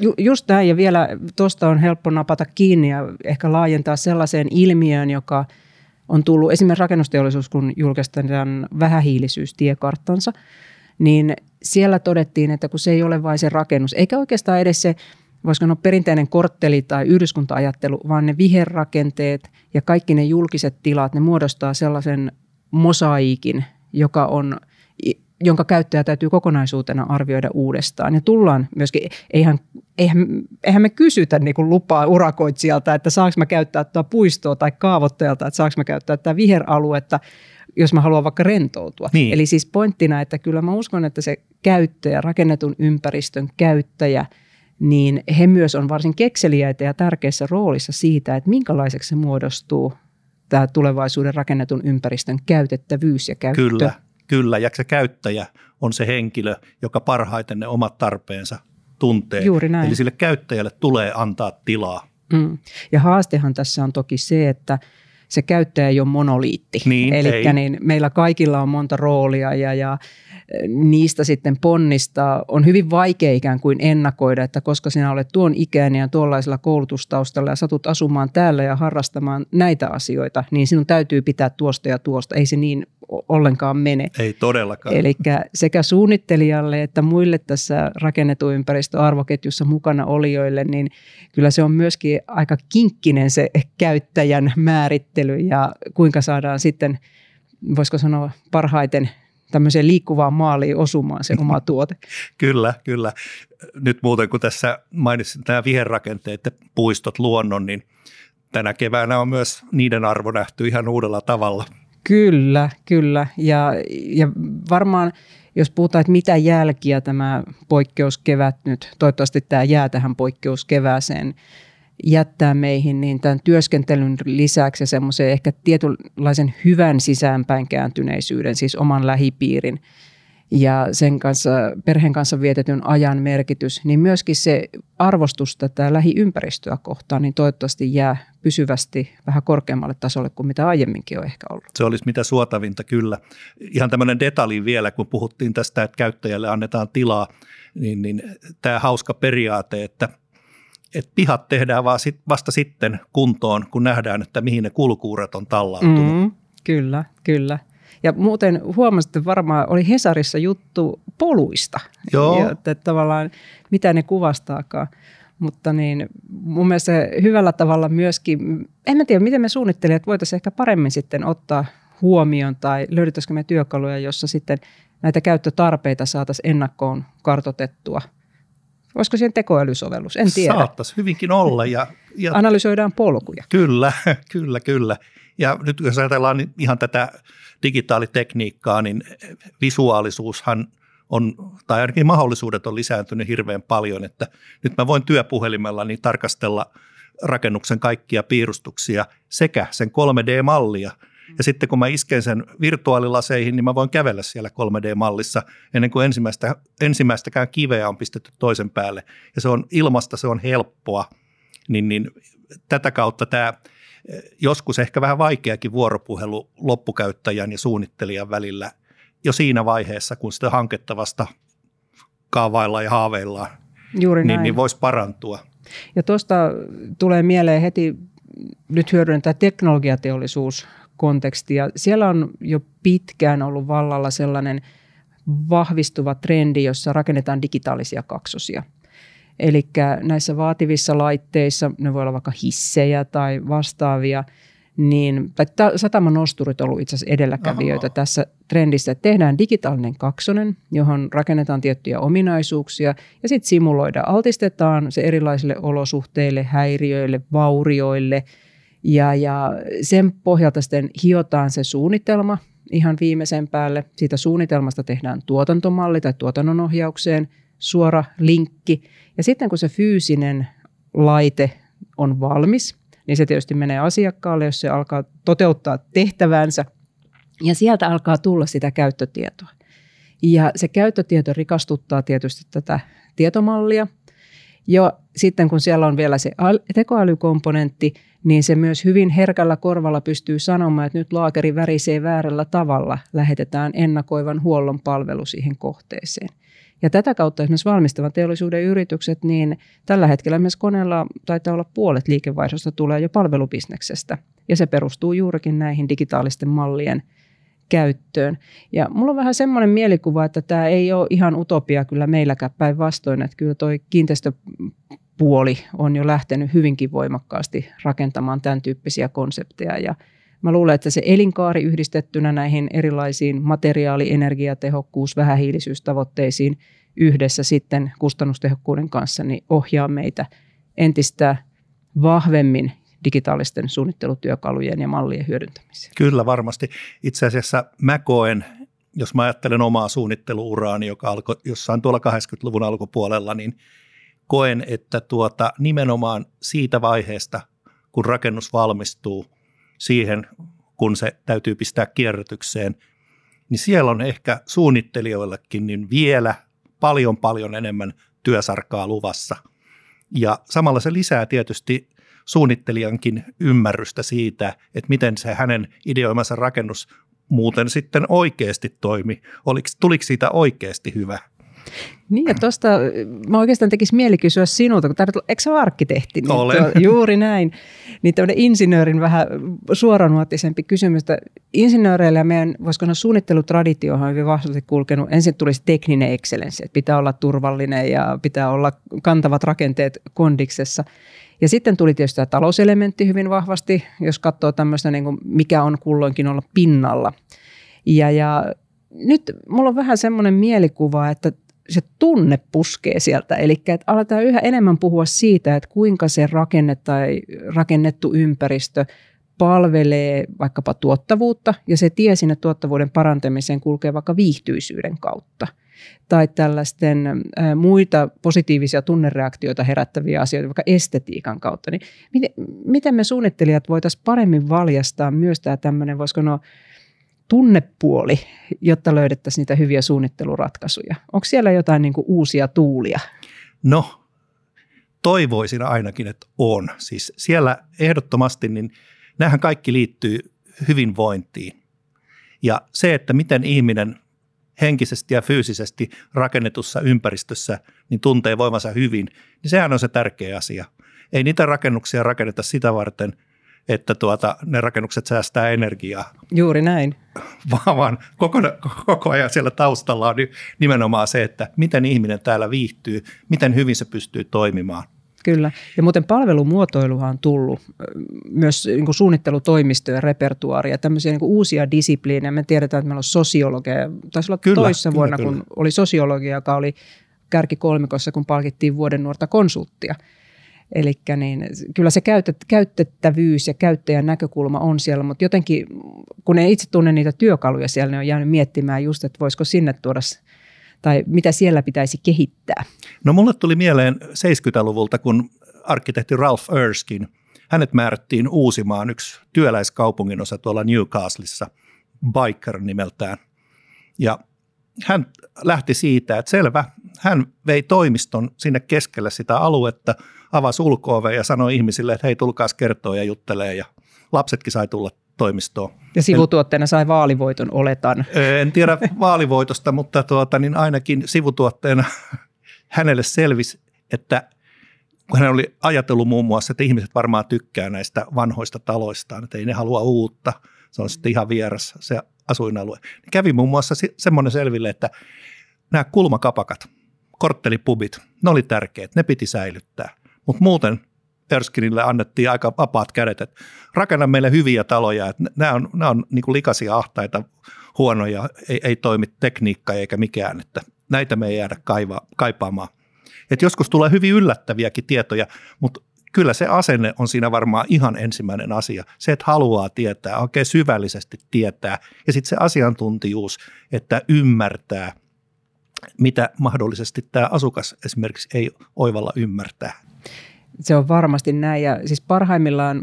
Ju, just näin, ja vielä tuosta on helppo napata kiinni ja ehkä laajentaa sellaiseen ilmiöön, joka on tullut esimerkiksi rakennusteollisuus, kun julkaistaan vähähiilisyystiekarttansa, niin siellä todettiin, että kun se ei ole vain se rakennus, eikä oikeastaan edes se, voisiko sanoa perinteinen kortteli- tai yhdyskuntaajattelu, vaan ne viherrakenteet ja kaikki ne julkiset tilat, ne muodostaa sellaisen mosaiikin, joka on jonka käyttäjä täytyy kokonaisuutena arvioida uudestaan. Ja tullaan myöskin, eihän, eihän, eihän me kysytä niin kuin lupaa urakoitsijalta, että saanko mä käyttää tuota puistoa tai kaavoittajalta, että saanko mä käyttää tätä viheraluetta, jos mä haluan vaikka rentoutua. Niin. Eli siis pointtina, että kyllä mä uskon, että se käyttäjä, rakennetun ympäristön käyttäjä, niin he myös on varsin kekseliäitä ja tärkeässä roolissa siitä, että minkälaiseksi se muodostuu tämä tulevaisuuden rakennetun ympäristön käytettävyys ja käyttö. Kyllä, kyllä, ja se käyttäjä on se henkilö, joka parhaiten ne omat tarpeensa tuntee. Juuri näin. Eli sille käyttäjälle tulee antaa tilaa. Mm. Ja haastehan tässä on toki se, että se käyttäjä ei ole monoliitti. Niin, Eli niin meillä kaikilla on monta roolia ja, ja niistä sitten ponnistaa on hyvin vaikea ikään kuin ennakoida, että koska sinä olet tuon ikäinen ja tuollaisella koulutustaustalla ja satut asumaan täällä ja harrastamaan näitä asioita, niin sinun täytyy pitää tuosta ja tuosta. Ei se niin ollenkaan mene. Ei todellakaan. Eli sekä suunnittelijalle että muille tässä rakennetun ympäristöarvoketjussa mukana olijoille, niin kyllä se on myöskin aika kinkkinen se käyttäjän määrittely ja kuinka saadaan sitten, voisiko sanoa parhaiten tämmöiseen liikkuvaan maaliin osumaan se oma tuote. *laughs* kyllä, kyllä. Nyt muuten kun tässä mainitsin nämä viherrakenteet ja puistot, luonnon, niin tänä keväänä on myös niiden arvo nähty ihan uudella tavalla. Kyllä, kyllä. Ja, ja varmaan jos puhutaan, että mitä jälkiä tämä poikkeuskevät nyt, toivottavasti tämä jää tähän poikkeuskevääseen, jättää meihin, niin tämän työskentelyn lisäksi semmoisen ehkä tietynlaisen hyvän sisäänpäin kääntyneisyyden, siis oman lähipiirin ja sen kanssa, perheen kanssa vietetyn ajan merkitys, niin myöskin se arvostus tätä lähiympäristöä kohtaan, niin toivottavasti jää pysyvästi vähän korkeammalle tasolle kuin mitä aiemminkin on ehkä ollut. Se olisi mitä suotavinta kyllä. Ihan tämmöinen detalji vielä, kun puhuttiin tästä, että käyttäjälle annetaan tilaa, niin, niin tämä hauska periaate, että – että pihat tehdään vaan sit, vasta sitten kuntoon, kun nähdään, että mihin ne kulkuuret on tallautunut. Mm, kyllä, kyllä. Ja muuten huomasitte varmaan, oli Hesarissa juttu poluista. Joo. Ja, että tavallaan mitä ne kuvastaakaan. Mutta niin, mun mielestä hyvällä tavalla myöskin, en mä tiedä, miten me suunnittelijat voitaisiin ehkä paremmin sitten ottaa huomioon tai löydettäisikö me työkaluja, jossa sitten näitä käyttötarpeita saataisiin ennakkoon kartotettua – Olisiko siihen tekoälysovellus? En tiedä. Saattaisi hyvinkin olla. Ja, ja Analysoidaan polkuja. Kyllä, *laughs* kyllä, kyllä. Ja nyt jos ajatellaan ihan tätä digitaalitekniikkaa, niin visuaalisuushan on, tai ainakin mahdollisuudet on lisääntynyt hirveän paljon, että nyt mä voin työpuhelimella niin tarkastella rakennuksen kaikkia piirustuksia sekä sen 3D-mallia – ja sitten kun mä isken sen virtuaalilaseihin, niin mä voin kävellä siellä 3D-mallissa ennen kuin ensimmäistä, ensimmäistäkään kiveä on pistetty toisen päälle. Ja se on ilmasta, se on helppoa. Niin, niin tätä kautta tämä joskus ehkä vähän vaikeakin vuoropuhelu loppukäyttäjän ja suunnittelijan välillä jo siinä vaiheessa, kun sitä hanketta vasta kaavaillaan ja haaveillaan, Juuri niin, niin voisi parantua. Ja tuosta tulee mieleen heti, nyt hyödyntää teknologiateollisuus konteksti. Ja siellä on jo pitkään ollut vallalla sellainen vahvistuva trendi, jossa rakennetaan digitaalisia kaksosia. Eli näissä vaativissa laitteissa, ne voi olla vaikka hissejä tai vastaavia, niin, tai sataman nosturit on ollut itse asiassa edelläkävijöitä Aha. tässä trendissä, että tehdään digitaalinen kaksonen, johon rakennetaan tiettyjä ominaisuuksia ja sitten simuloida, altistetaan se erilaisille olosuhteille, häiriöille, vaurioille – ja, ja sen pohjalta sitten hiotaan se suunnitelma ihan viimeisen päälle. Siitä suunnitelmasta tehdään tuotantomalli tai tuotannonohjaukseen suora linkki. Ja sitten kun se fyysinen laite on valmis, niin se tietysti menee asiakkaalle, jos se alkaa toteuttaa tehtävänsä. Ja sieltä alkaa tulla sitä käyttötietoa. Ja se käyttötieto rikastuttaa tietysti tätä tietomallia. Ja sitten kun siellä on vielä se tekoälykomponentti, niin se myös hyvin herkällä korvalla pystyy sanomaan, että nyt laakeri värisee väärällä tavalla, lähetetään ennakoivan huollon palvelu siihen kohteeseen. Ja tätä kautta esimerkiksi valmistavan teollisuuden yritykset, niin tällä hetkellä myös koneella taitaa olla puolet liikevaihdosta tulee jo palvelubisneksestä. Ja se perustuu juurikin näihin digitaalisten mallien käyttöön. Ja mulla on vähän semmoinen mielikuva, että tämä ei ole ihan utopia kyllä meilläkään päinvastoin, että kyllä toi kiinteistö puoli on jo lähtenyt hyvinkin voimakkaasti rakentamaan tämän tyyppisiä konsepteja. Ja mä luulen, että se elinkaari yhdistettynä näihin erilaisiin materiaali-, energiatehokkuus-, vähähiilisyystavoitteisiin yhdessä sitten kustannustehokkuuden kanssa niin ohjaa meitä entistä vahvemmin digitaalisten suunnittelutyökalujen ja mallien hyödyntämiseen. Kyllä varmasti. Itse asiassa mä koen, jos mä ajattelen omaa suunnitteluuraani, joka alkoi jossain tuolla 80-luvun alkupuolella, niin – koen, että tuota, nimenomaan siitä vaiheesta, kun rakennus valmistuu siihen, kun se täytyy pistää kierrätykseen, niin siellä on ehkä suunnittelijoillekin niin vielä paljon paljon enemmän työsarkaa luvassa. Ja samalla se lisää tietysti suunnittelijankin ymmärrystä siitä, että miten se hänen ideoimansa rakennus muuten sitten oikeasti toimi. Oliko, tuliko siitä oikeasti hyvä? Niin ja tuosta mä oikeastaan tekisin mieli kysyä sinulta, kun tarvitset, eikö sä arkkitehti? Niin Olen. Tuo, juuri näin. Niin tämmöinen insinöörin vähän suoranuottisempi kysymys. Insinööreillä ja meidän, voisiko sanoa suunnittelutraditio on hyvin vahvasti kulkenut. Ensin tulisi tekninen excellence, että pitää olla turvallinen ja pitää olla kantavat rakenteet kondiksessa. Ja sitten tuli tietysti tämä talouselementti hyvin vahvasti, jos katsoo tämmöistä, niin kuin mikä on kulloinkin olla pinnalla. Ja, ja nyt mulla on vähän semmoinen mielikuva, että se tunne puskee sieltä. Eli että aletaan yhä enemmän puhua siitä, että kuinka se rakenne tai rakennettu ympäristö palvelee vaikkapa tuottavuutta ja se tie sinne tuottavuuden parantamiseen kulkee vaikka viihtyisyyden kautta tai tällaisten muita positiivisia tunnereaktioita herättäviä asioita, vaikka estetiikan kautta, niin miten, miten me suunnittelijat voitaisiin paremmin valjastaa myös tämä tämmöinen, voisiko no, tunnepuoli, jotta löydettäisiin niitä hyviä suunnitteluratkaisuja? Onko siellä jotain niin kuin uusia tuulia? No, toivoisin ainakin, että on. Siis siellä ehdottomasti, niin nämähän kaikki liittyy hyvinvointiin. Ja se, että miten ihminen henkisesti ja fyysisesti rakennetussa ympäristössä niin tuntee voimansa hyvin, niin sehän on se tärkeä asia. Ei niitä rakennuksia rakenneta sitä varten – että tuota, ne rakennukset säästää energiaa. Juuri näin. *laughs* Vaan, vaan koko, koko ajan siellä taustalla on nimenomaan se, että miten ihminen täällä viihtyy, miten hyvin se pystyy toimimaan. Kyllä. Ja muuten palvelumuotoiluhan on tullut myös niin kuin suunnittelutoimistoja, repertuaaria, tämmöisiä niin kuin uusia disipliinejä. Me tiedetään, että meillä on sosiologia. Taisi olla kyllä, toissa kyllä, vuonna, kyllä. kun oli sosiologia, joka oli kärkikolmikossa, kun palkittiin vuoden nuorta konsulttia. Eli niin, kyllä se käytettävyys ja käyttäjän näkökulma on siellä, mutta jotenkin kun ei itse tunne niitä työkaluja siellä, ne on jäänyt miettimään just, että voisiko sinne tuoda tai mitä siellä pitäisi kehittää. No mulle tuli mieleen 70-luvulta, kun arkkitehti Ralph Erskine, hänet määrättiin uusimaan yksi työläiskaupungin osa tuolla Newcastleissa, Biker nimeltään. Ja hän lähti siitä, että selvä, hän vei toimiston sinne keskelle sitä aluetta, avasi ulko ja sanoi ihmisille, että hei tulkaas kertoa ja juttelee ja lapsetkin sai tulla toimistoon. Ja sivutuotteena sai vaalivoiton, oletan. En tiedä vaalivoitosta, mutta tuota, niin ainakin sivutuotteena *laughs* hänelle selvisi, että kun hän oli ajatellut muun muassa, että ihmiset varmaan tykkää näistä vanhoista taloistaan, että ei ne halua uutta, se on sitten ihan vieras se asuinalue. Niin kävi muun muassa semmoinen selville, että nämä kulmakapakat, korttelipubit, ne oli tärkeät, ne piti säilyttää. Mutta muuten Erskinille annettiin aika vapaat kädet, että rakenna meille hyviä taloja, että nämä on, nämä on niin kuin likaisia ahtaita, huonoja, ei, ei toimi tekniikka eikä mikään, että näitä me ei jäädä kaiva, kaipaamaan. Et joskus tulee hyvin yllättäviäkin tietoja, mutta kyllä se asenne on siinä varmaan ihan ensimmäinen asia. Se, että haluaa tietää, oikein syvällisesti tietää ja sitten se asiantuntijuus, että ymmärtää, mitä mahdollisesti tämä asukas esimerkiksi ei oivalla ymmärtää. Se on varmasti näin ja siis parhaimmillaan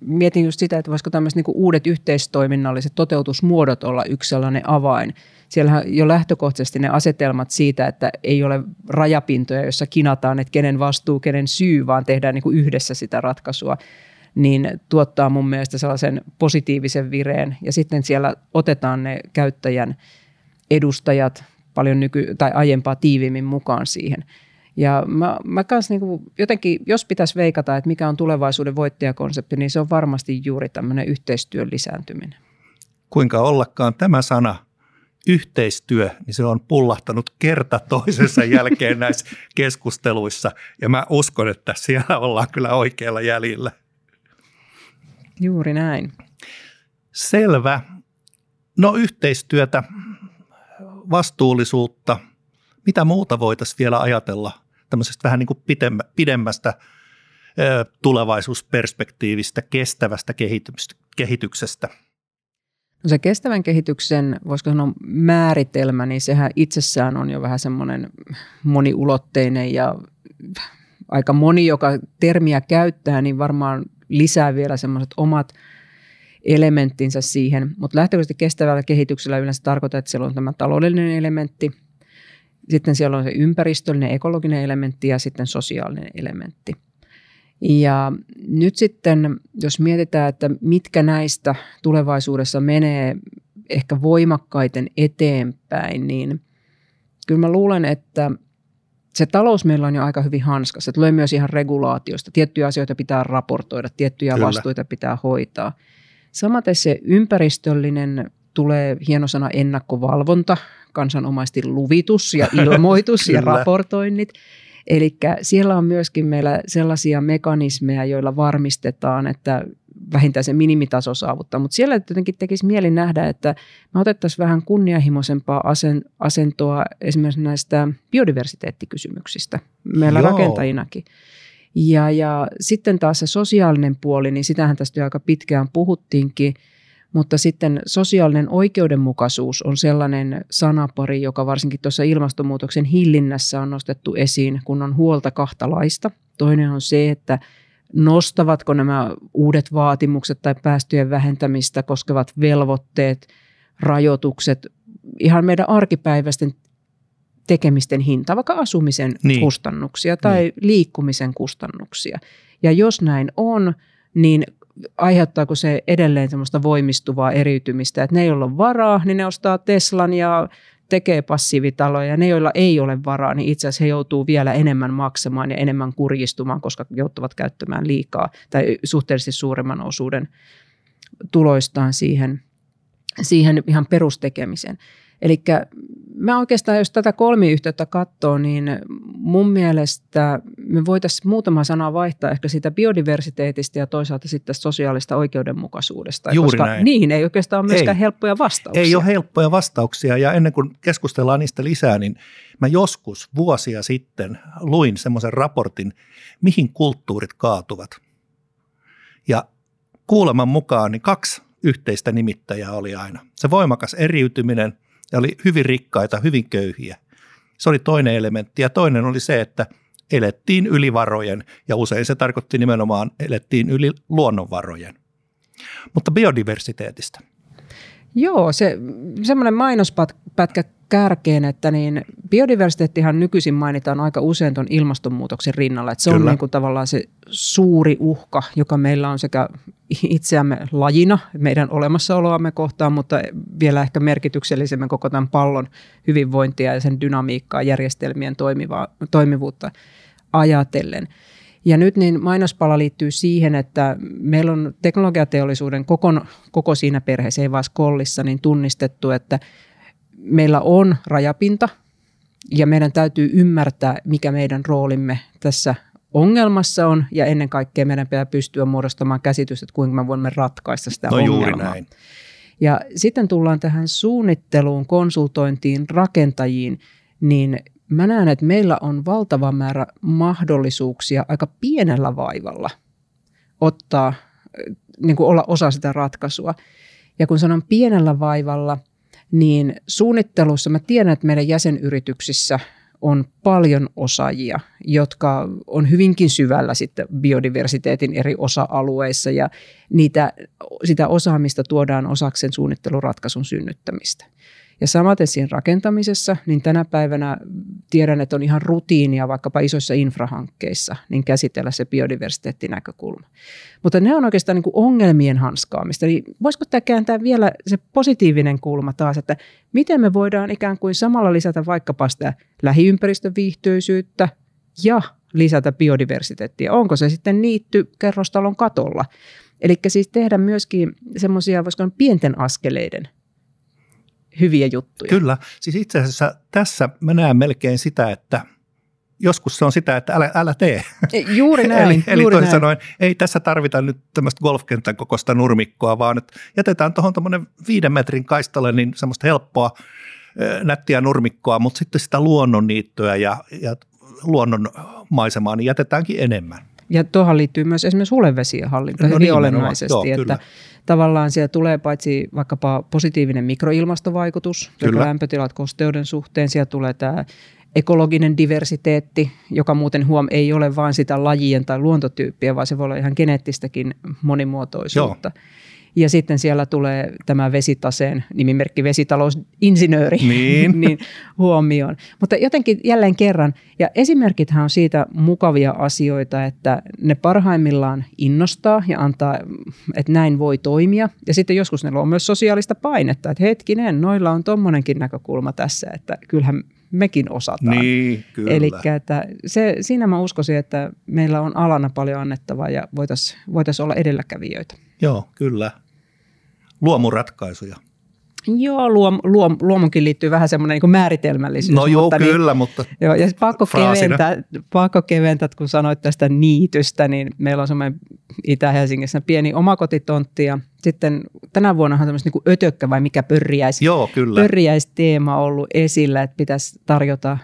mietin just sitä, että voisiko tämmöiset niin uudet yhteistoiminnalliset toteutusmuodot olla yksi sellainen avain. Siellä jo lähtökohtaisesti ne asetelmat siitä, että ei ole rajapintoja, joissa kinataan, että kenen vastuu, kenen syy, vaan tehdään niin yhdessä sitä ratkaisua, niin tuottaa mun mielestä sellaisen positiivisen vireen. Ja sitten siellä otetaan ne käyttäjän edustajat paljon nyky- tai aiempaa tiiviimmin mukaan siihen – ja mä, mä kans niinku, jotenkin, jos pitäisi veikata, että mikä on tulevaisuuden voittajakonsepti, niin se on varmasti juuri tämmöinen yhteistyön lisääntyminen. Kuinka ollakaan tämä sana yhteistyö, niin se on pullahtanut kerta toisensa *laughs* jälkeen näissä keskusteluissa. Ja mä uskon, että siellä ollaan kyllä oikealla jäljellä. Juuri näin. Selvä. No yhteistyötä, vastuullisuutta, mitä muuta voitaisiin vielä ajatella tämmöisestä vähän niin kuin pidemmästä tulevaisuusperspektiivistä, kestävästä kehityksestä? No se kestävän kehityksen, voisiko sanoa määritelmä, niin sehän itsessään on jo vähän semmoinen moniulotteinen ja aika moni, joka termiä käyttää, niin varmaan lisää vielä semmoiset omat elementtinsä siihen. Mutta lähtökohtaisesti kestävällä kehityksellä yleensä tarkoittaa, että siellä on tämä taloudellinen elementti, sitten siellä on se ympäristöllinen, ekologinen elementti ja sitten sosiaalinen elementti. Ja nyt sitten, jos mietitään, että mitkä näistä tulevaisuudessa menee ehkä voimakkaiten eteenpäin, niin kyllä mä luulen, että se talous meillä on jo aika hyvin hanskassa. Se tulee myös ihan regulaatiosta. Tiettyjä asioita pitää raportoida, tiettyjä Kyllä. vastuita pitää hoitaa. Samaten se ympäristöllinen tulee hieno sana ennakkovalvonta, kansanomaisesti luvitus ja *laughs* ilmoitus ja raportoinnit. Eli siellä on myöskin meillä sellaisia mekanismeja, joilla varmistetaan, että vähintään se minimitaso saavuttaa. Mutta siellä jotenkin tekisi mieli nähdä, että me otettaisiin vähän kunnianhimoisempaa asentoa esimerkiksi näistä biodiversiteettikysymyksistä meillä Joo. rakentajinakin. Ja, ja sitten taas se sosiaalinen puoli, niin sitähän tästä jo aika pitkään puhuttiinkin – mutta sitten sosiaalinen oikeudenmukaisuus on sellainen sanapari, joka varsinkin tuossa ilmastonmuutoksen hillinnässä on nostettu esiin, kun on huolta kahtalaista. Toinen on se, että nostavatko nämä uudet vaatimukset tai päästöjen vähentämistä koskevat velvoitteet, rajoitukset ihan meidän arkipäiväisten tekemisten hinta, vaikka asumisen niin. kustannuksia tai niin. liikkumisen kustannuksia. Ja jos näin on, niin aiheuttaako se edelleen semmoista voimistuvaa eriytymistä, että ne, joilla on varaa, niin ne ostaa Teslan ja tekee passiivitaloja, ja ne, joilla ei ole varaa, niin itse asiassa he joutuu vielä enemmän maksamaan ja enemmän kurjistumaan, koska joutuvat käyttämään liikaa tai suhteellisesti suuremman osuuden tuloistaan siihen, siihen ihan perustekemiseen. Eli mä oikeastaan, jos tätä kolmiyhteyttä katsoo, niin mun mielestä me voitaisiin muutama sana vaihtaa ehkä siitä biodiversiteetistä ja toisaalta sitten sosiaalista oikeudenmukaisuudesta. Juuri koska näin. niihin ei oikeastaan ole myöskään ei. helppoja vastauksia. Ei ole helppoja vastauksia ja ennen kuin keskustellaan niistä lisää, niin mä joskus vuosia sitten luin semmoisen raportin, mihin kulttuurit kaatuvat. Ja kuuleman mukaan niin kaksi yhteistä nimittäjää oli aina. Se voimakas eriytyminen ja oli hyvin rikkaita, hyvin köyhiä. Se oli toinen elementti ja toinen oli se, että elettiin yli varojen ja usein se tarkoitti nimenomaan elettiin yli luonnonvarojen. Mutta biodiversiteetistä. Joo, se semmoinen mainospätkä kärkeen, että niin biodiversiteettihan nykyisin mainitaan aika usein tuon ilmastonmuutoksen rinnalla. Että se Kyllä. on niin kuin tavallaan se suuri uhka, joka meillä on sekä itseämme lajina, meidän olemassaoloamme kohtaan, mutta vielä ehkä merkityksellisemmin koko tämän pallon hyvinvointia ja sen dynamiikkaa, järjestelmien toimivaa, toimivuutta ajatellen. Ja nyt niin mainospala liittyy siihen, että meillä on teknologiateollisuuden koko, koko siinä perheessä, ei vain kollissa, niin tunnistettu, että meillä on rajapinta ja meidän täytyy ymmärtää, mikä meidän roolimme tässä ongelmassa on ja ennen kaikkea meidän pitää pystyä muodostamaan käsitys, että kuinka me voimme ratkaista sitä no, ongelmaa. Juuri näin. Ja sitten tullaan tähän suunnitteluun, konsultointiin, rakentajiin, niin mä näen, että meillä on valtava määrä mahdollisuuksia aika pienellä vaivalla ottaa, niin kuin olla osa sitä ratkaisua. Ja kun sanon pienellä vaivalla – niin suunnittelussa mä tiedän, että meidän jäsenyrityksissä on paljon osaajia, jotka on hyvinkin syvällä sitten biodiversiteetin eri osa-alueissa ja niitä, sitä osaamista tuodaan osaksi suunnitteluratkaisun synnyttämistä. Ja samaten siinä rakentamisessa, niin tänä päivänä tiedän, että on ihan rutiinia vaikkapa isoissa infrahankkeissa, niin käsitellä se biodiversiteettinäkökulma. Mutta ne on oikeastaan niin kuin ongelmien hanskaamista. Eli voisiko tämä kääntää vielä se positiivinen kulma taas, että miten me voidaan ikään kuin samalla lisätä vaikkapa sitä lähiympäristön viihtyisyyttä ja lisätä biodiversiteettiä. Onko se sitten niitty kerrostalon katolla? Eli siis tehdä myöskin semmoisia, voisiko pienten askeleiden hyviä juttuja. Kyllä. Siis itse asiassa tässä mä näen melkein sitä, että joskus se on sitä, että älä, älä tee. E, juuri *laughs* näin. eli eli juuri toisin näin. sanoen, ei tässä tarvita nyt tämmöistä golfkentän kokoista nurmikkoa, vaan että jätetään tuohon tuommoinen viiden metrin kaistalle niin semmoista helppoa, nättiä nurmikkoa, mutta sitten sitä luonnonniittoa ja, ja luonnon maisemaa niin jätetäänkin enemmän. Ja tuohon liittyy myös esimerkiksi hulevesien hallinta no hyvin niin, olennaisesti, joo, että kyllä. Tavallaan siellä tulee paitsi vaikkapa positiivinen mikroilmastovaikutus, joka lämpötilat kosteuden suhteen, siellä tulee tämä ekologinen diversiteetti, joka muuten huom ei ole vain sitä lajien tai luontotyyppiä, vaan se voi olla ihan geneettistäkin monimuotoisuutta. Joo. Ja sitten siellä tulee tämä vesitaseen nimimerkki vesitalousinsinööri *laughs* niin. niin huomioon. Mutta jotenkin jälleen kerran, ja esimerkithän on siitä mukavia asioita, että ne parhaimmillaan innostaa ja antaa, että näin voi toimia. Ja sitten joskus ne on myös sosiaalista painetta, että hetkinen, noilla on tuommoinenkin näkökulma tässä, että kyllähän mekin osataan. Niin, kyllä. Eli että se, siinä mä uskoisin, että meillä on alana paljon annettavaa ja voitaisiin voitais olla edelläkävijöitä. Joo, kyllä. Luomuratkaisuja. Joo, luom, luom, luomunkin liittyy vähän semmoinen niin määritelmällisyys. No joo, mutta niin- kyllä, niin, mutta joo, ja pakko keventää, pakko keventää, kun sanoit tästä niitystä, niin meillä on semmoinen Itä-Helsingissä pieni omakotitontti ja sitten tänä vuonna on tämmöistä niin ötökkä vai mikä pörriäis, joo, kyllä. pörriäisteema ollut esillä, että pitäisi tarjota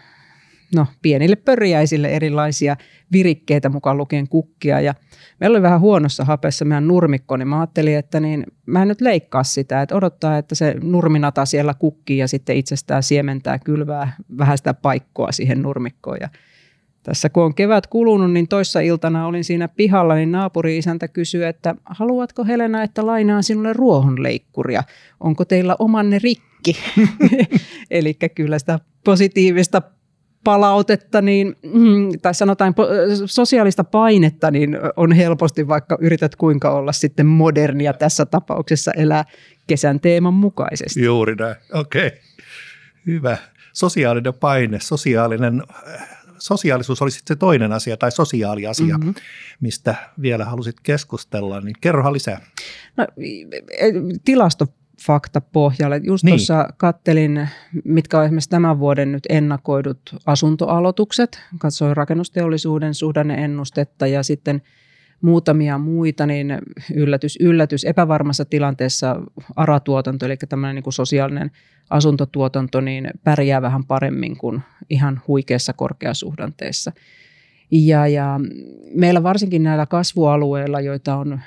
no, pienille pörjäisille erilaisia virikkeitä mukaan lukien kukkia. Ja meillä oli vähän huonossa hapessa meidän nurmikko, niin mä ajattelin, että niin, mä en nyt leikkaa sitä, että odottaa, että se nurminata siellä kukkii ja sitten itsestään siementää kylvää vähän sitä paikkoa siihen nurmikkoon. Ja tässä kun on kevät kulunut, niin toissa iltana olin siinä pihalla, niin naapuri-isäntä kysyi, että haluatko Helena, että lainaan sinulle ruohonleikkuria? Onko teillä omanne rikki? *laughs* Eli kyllä sitä positiivista palautetta, niin, mm, tai sanotaan sosiaalista painetta, niin on helposti, vaikka yrität kuinka olla sitten modernia tässä tapauksessa elää kesän teeman mukaisesti. Juuri näin, okei. Okay. Hyvä. Sosiaalinen paine, sosiaalinen, sosiaalisuus oli sitten se toinen asia tai sosiaaliasia, mm-hmm. mistä vielä halusit keskustella, niin kerrohan lisää. No, tilasto faktapohjalle. Just niin. tuossa kattelin, mitkä on esimerkiksi tämän vuoden nyt ennakoidut asuntoaloitukset. Katsoin rakennusteollisuuden suhdanneennustetta ja sitten muutamia muita, niin yllätys, yllätys, epävarmassa tilanteessa ARA-tuotanto, eli tämmöinen niin kuin sosiaalinen asuntotuotanto, niin pärjää vähän paremmin kuin ihan huikeassa korkeasuhdanteessa. Ja, ja meillä varsinkin näillä kasvualueilla, joita on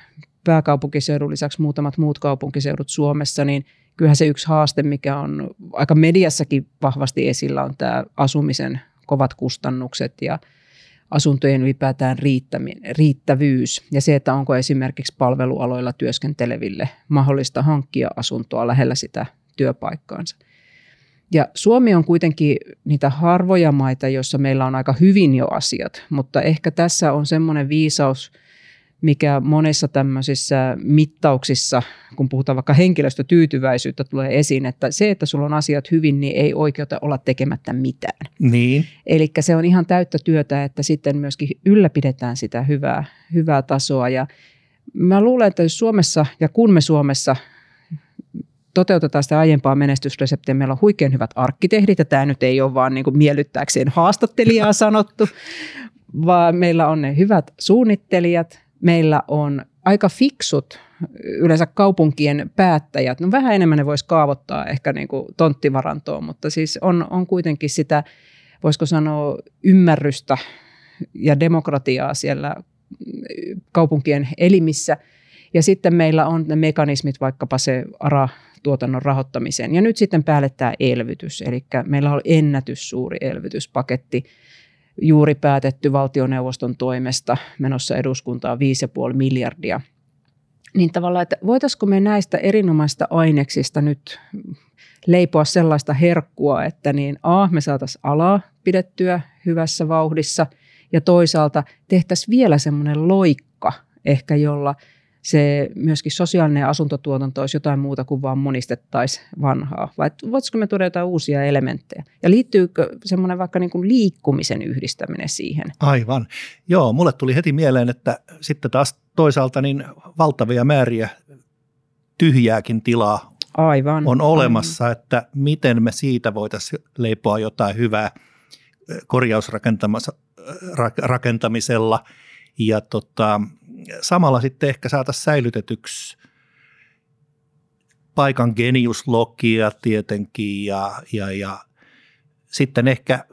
pääkaupunkiseudun lisäksi muutamat muut kaupunkiseudut Suomessa, niin kyllähän se yksi haaste, mikä on aika mediassakin vahvasti esillä, on tämä asumisen kovat kustannukset ja asuntojen ylipäätään riittävyys ja se, että onko esimerkiksi palvelualoilla työskenteleville mahdollista hankkia asuntoa lähellä sitä työpaikkaansa. Ja Suomi on kuitenkin niitä harvoja maita, joissa meillä on aika hyvin jo asiat, mutta ehkä tässä on semmoinen viisaus, mikä monessa tämmöisissä mittauksissa, kun puhutaan vaikka henkilöstötyytyväisyyttä, tulee esiin, että se, että sulla on asiat hyvin, niin ei oikeuta olla tekemättä mitään. Niin. Eli se on ihan täyttä työtä, että sitten myöskin ylläpidetään sitä hyvää, hyvää tasoa. Ja mä luulen, että jos Suomessa ja kun me Suomessa toteutetaan sitä aiempaa menestysreseptiä. Meillä on huikean hyvät arkkitehdit, ja tämä nyt ei ole vaan niin kuin miellyttääkseen haastattelijaa sanottu, *laughs* vaan meillä on ne hyvät suunnittelijat, meillä on aika fiksut yleensä kaupunkien päättäjät. No vähän enemmän ne voisi kaavoittaa ehkä niin kuin tonttivarantoon, mutta siis on, on kuitenkin sitä, voisiko sanoa, ymmärrystä ja demokratiaa siellä kaupunkien elimissä. Ja sitten meillä on ne mekanismit, vaikkapa se ARA-tuotannon rahoittamiseen. Ja nyt sitten päälle tämä elvytys, eli meillä on ennätyssuuri elvytyspaketti juuri päätetty valtioneuvoston toimesta menossa eduskuntaan 5,5 miljardia. Niin tavallaan, että voitaisiko me näistä erinomaista aineksista nyt leipoa sellaista herkkua, että niin A, me saataisiin alaa pidettyä hyvässä vauhdissa ja toisaalta tehtäisiin vielä semmoinen loikka ehkä, jolla – se myöskin sosiaalinen asuntotuotanto olisi jotain muuta kuin vaan monistettaisiin vanhaa? Vai voisiko me tuoda jotain uusia elementtejä? Ja liittyykö semmoinen vaikka niin kuin liikkumisen yhdistäminen siihen? Aivan. Joo, mulle tuli heti mieleen, että sitten taas toisaalta niin valtavia määriä tyhjääkin tilaa Aivan, on olemassa, aivan. että miten me siitä voitaisiin leipoa jotain hyvää korjausrakentamisella ja tota, samalla sitten ehkä saataisiin säilytetyksi paikan geniuslogia tietenkin ja, ja, ja sitten ehkä,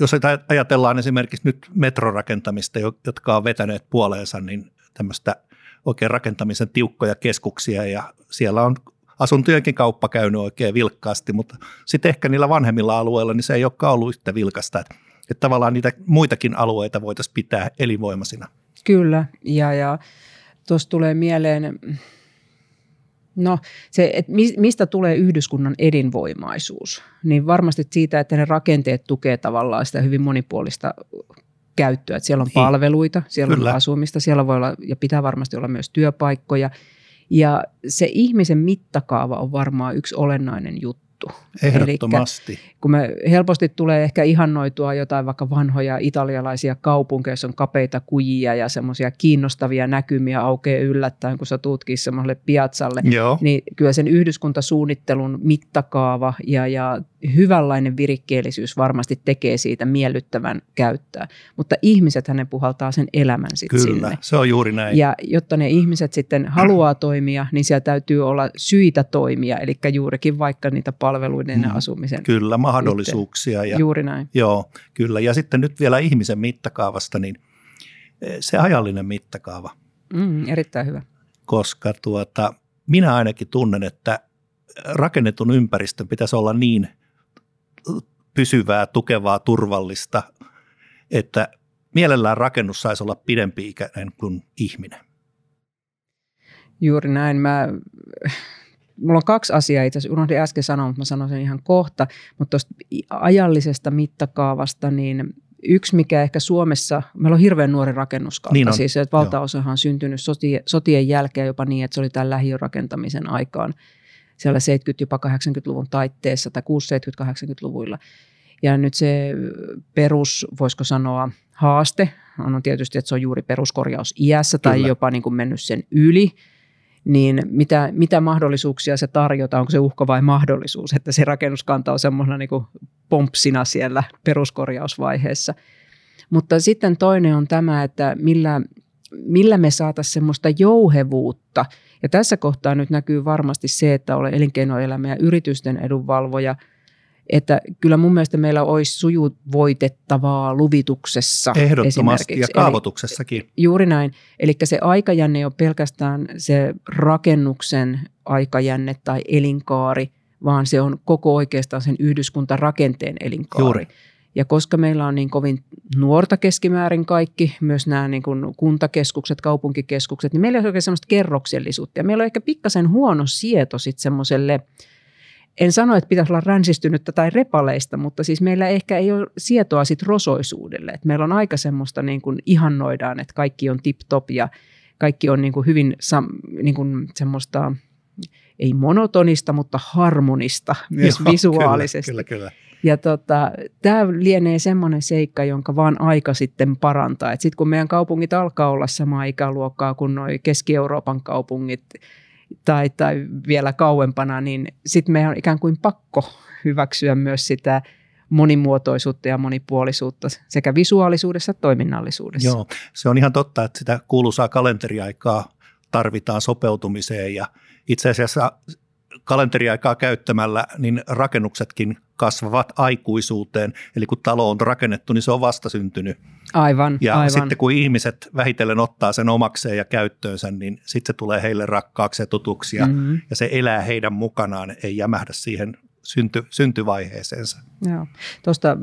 jos ajatellaan esimerkiksi nyt metrorakentamista, jotka on vetäneet puoleensa, niin tämmöistä oikein rakentamisen tiukkoja keskuksia ja siellä on asuntojenkin kauppa käynyt oikein vilkkaasti, mutta sitten ehkä niillä vanhemmilla alueilla niin se ei olekaan ollut yhtä vilkasta, että, että tavallaan niitä muitakin alueita voitaisiin pitää elinvoimaisina. Kyllä, ja, ja tuossa tulee mieleen, no se, että mistä tulee yhdyskunnan edinvoimaisuus, niin varmasti siitä, että ne rakenteet tukee tavallaan sitä hyvin monipuolista käyttöä. Että siellä on niin. palveluita, siellä Kyllä. on asumista, siellä voi olla ja pitää varmasti olla myös työpaikkoja. Ja se ihmisen mittakaava on varmaan yksi olennainen juttu juttu. Ehdottomasti. Elikkä, kun me helposti tulee ehkä ihannoitua jotain vaikka vanhoja italialaisia kaupunkeja, joissa on kapeita kujia ja semmoisia kiinnostavia näkymiä aukeaa yllättäen, kun sä tuutkin semmoiselle piazzalle, Joo. niin kyllä sen yhdyskuntasuunnittelun mittakaava ja, ja hyvänlainen virikkeellisyys varmasti tekee siitä miellyttävän käyttää. Mutta ihmiset hänen puhaltaa sen elämän sitten Kyllä, sinne. se on juuri näin. Ja jotta ne ihmiset sitten haluaa toimia, niin siellä täytyy olla syitä toimia, eli juurikin vaikka niitä palveluiden ja mm, asumisen. Kyllä, mahdollisuuksia. Ja, juuri näin. Joo, kyllä. Ja sitten nyt vielä ihmisen mittakaavasta, niin eh, se ajallinen mittakaava. Mm, erittäin hyvä. Koska tuota, minä ainakin tunnen, että rakennetun ympäristön pitäisi olla niin – pysyvää, tukevaa, turvallista, että mielellään rakennus saisi olla pidempi ikäinen kuin ihminen. Juuri näin. Mä, mulla on kaksi asiaa itse asiassa, unohdin äsken sanoa, mutta mä sanon sen ihan kohta, mutta tuosta ajallisesta mittakaavasta, niin yksi, mikä ehkä Suomessa, meillä on hirveän nuori rakennuskanta, niin on. siis että valtaosahan on syntynyt sotien, sotien jälkeen jopa niin, että se oli tämän lähiörakentamisen aikaan siellä 70- jopa 80-luvun taitteessa tai 60-, 70-80-luvuilla. Ja nyt se perus, voisiko sanoa, haaste on tietysti, että se on juuri peruskorjaus iässä tai Kyllä. jopa niin kuin mennyt sen yli. Niin mitä, mitä mahdollisuuksia se tarjotaan, onko se uhka vai mahdollisuus, että se rakennuskanta on semmoisena niin pompsina siellä peruskorjausvaiheessa. Mutta sitten toinen on tämä, että millä, millä me saataisiin semmoista jouhevuutta. Ja tässä kohtaa nyt näkyy varmasti se, että olen elinkeinoelämä ja yritysten edunvalvoja – että kyllä mun mielestä meillä olisi sujuvoitettavaa luvituksessa. Ehdottomasti ja kaavoituksessakin. Eli, juuri näin. Eli se aikajänne ei ole pelkästään se rakennuksen aikajänne tai elinkaari, vaan se on koko oikeastaan sen yhdyskuntarakenteen elinkaari. Juuri. Ja koska meillä on niin kovin nuorta keskimäärin kaikki, myös nämä niin kuin kuntakeskukset, kaupunkikeskukset, niin meillä on oikein semmoista kerroksellisuutta. Ja meillä on ehkä pikkasen huono sieto sitten semmoiselle – en sano, että pitäisi olla ränsistynyttä tai repaleista, mutta siis meillä ehkä ei ole sietoa sit rosoisuudelle. Et meillä on aika semmoista niin kuin ihannoidaan, että kaikki on tip-top ja kaikki on niin kuin hyvin sam, niin kuin semmoista, ei monotonista, mutta harmonista myös Joo, visuaalisesti. Kyllä, kyllä, kyllä. Ja tota, tämä lienee semmoinen seikka, jonka vaan aika sitten parantaa. Sitten kun meidän kaupungit alkaa olla samaa ikäluokkaa kuin nuo Keski-Euroopan kaupungit, tai, tai vielä kauempana, niin sitten meidän on ikään kuin pakko hyväksyä myös sitä monimuotoisuutta ja monipuolisuutta sekä visuaalisuudessa että toiminnallisuudessa. Joo, se on ihan totta, että sitä kuuluisaa kalenteriaikaa tarvitaan sopeutumiseen ja itse asiassa kalenteriaikaa käyttämällä niin rakennuksetkin kasvavat aikuisuuteen. Eli kun talo on rakennettu, niin se on vastasyntynyt. Aivan, ja aivan. sitten kun ihmiset vähitellen ottaa sen omakseen ja käyttöönsä, niin sitten se tulee heille rakkaaksi ja tutuksi ja, mm-hmm. ja se elää heidän mukanaan, ei jämähdä siihen synty, syntyvaiheeseensa. Joo. Tuosta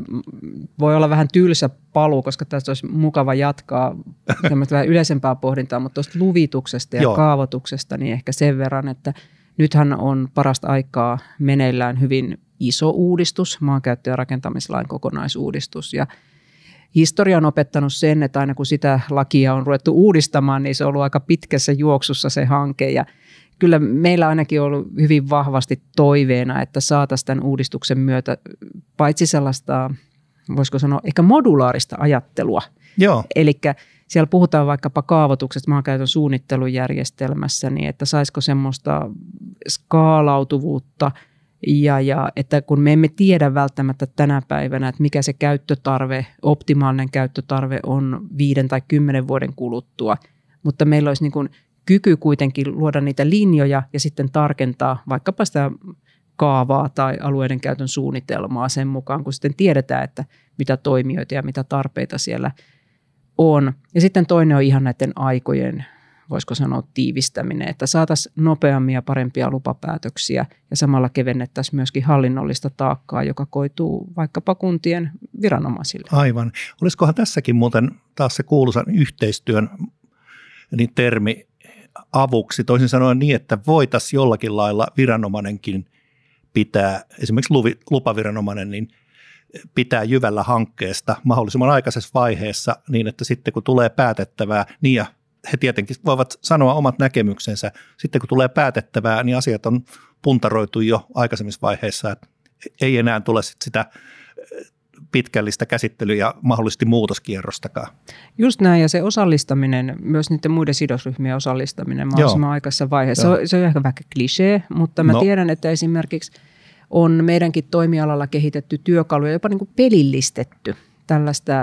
voi olla vähän tylsä paluu, koska tästä olisi mukava jatkaa *laughs* vähän yleisempää pohdintaa, mutta tuosta luvituksesta ja Joo. kaavoituksesta niin ehkä sen verran, että nythän on parasta aikaa meneillään hyvin iso uudistus, maankäyttö- ja rakentamislain kokonaisuudistus ja Historia on opettanut sen, että aina kun sitä lakia on ruvettu uudistamaan, niin se on ollut aika pitkässä juoksussa se hanke ja kyllä meillä ainakin on ollut hyvin vahvasti toiveena, että saataisiin tämän uudistuksen myötä paitsi sellaista, voisiko sanoa, ehkä modulaarista ajattelua. Joo. Eli siellä puhutaan vaikkapa kaavoituksesta. Maankäytön suunnittelujärjestelmässä, niin että saisiko semmoista skaalautuvuutta – ja, ja että kun me emme tiedä välttämättä tänä päivänä, että mikä se käyttötarve, optimaalinen käyttötarve on viiden tai kymmenen vuoden kuluttua, mutta meillä olisi niin kuin kyky kuitenkin luoda niitä linjoja ja sitten tarkentaa vaikkapa sitä kaavaa tai alueiden käytön suunnitelmaa sen mukaan, kun sitten tiedetään, että mitä toimijoita ja mitä tarpeita siellä on. Ja sitten toinen on ihan näiden aikojen voisiko sanoa tiivistäminen, että saataisiin nopeammin ja parempia lupapäätöksiä ja samalla kevennettäisiin myöskin hallinnollista taakkaa, joka koituu vaikkapa kuntien viranomaisille. Aivan. Olisikohan tässäkin muuten taas se kuuluisan yhteistyön niin termi avuksi, toisin sanoen niin, että voitaisiin jollakin lailla viranomainenkin pitää, esimerkiksi lupaviranomainen, niin pitää jyvällä hankkeesta mahdollisimman aikaisessa vaiheessa niin, että sitten kun tulee päätettävää, niin ja he tietenkin voivat sanoa omat näkemyksensä. Sitten kun tulee päätettävää, niin asiat on puntaroitu jo aikaisemmissa vaiheissa, että ei enää tule sit sitä eh, pitkällistä käsittelyä ja mahdollisesti muutoskierrostakaan. Just näin, ja se osallistaminen, myös niiden muiden sidosryhmien osallistaminen mahdollisimman Joo. aikaisessa vaiheessa, se on, se on ehkä vähän klisee, mutta mä no. tiedän, että esimerkiksi on meidänkin toimialalla kehitetty työkaluja, jopa niin kuin pelillistetty – tällaista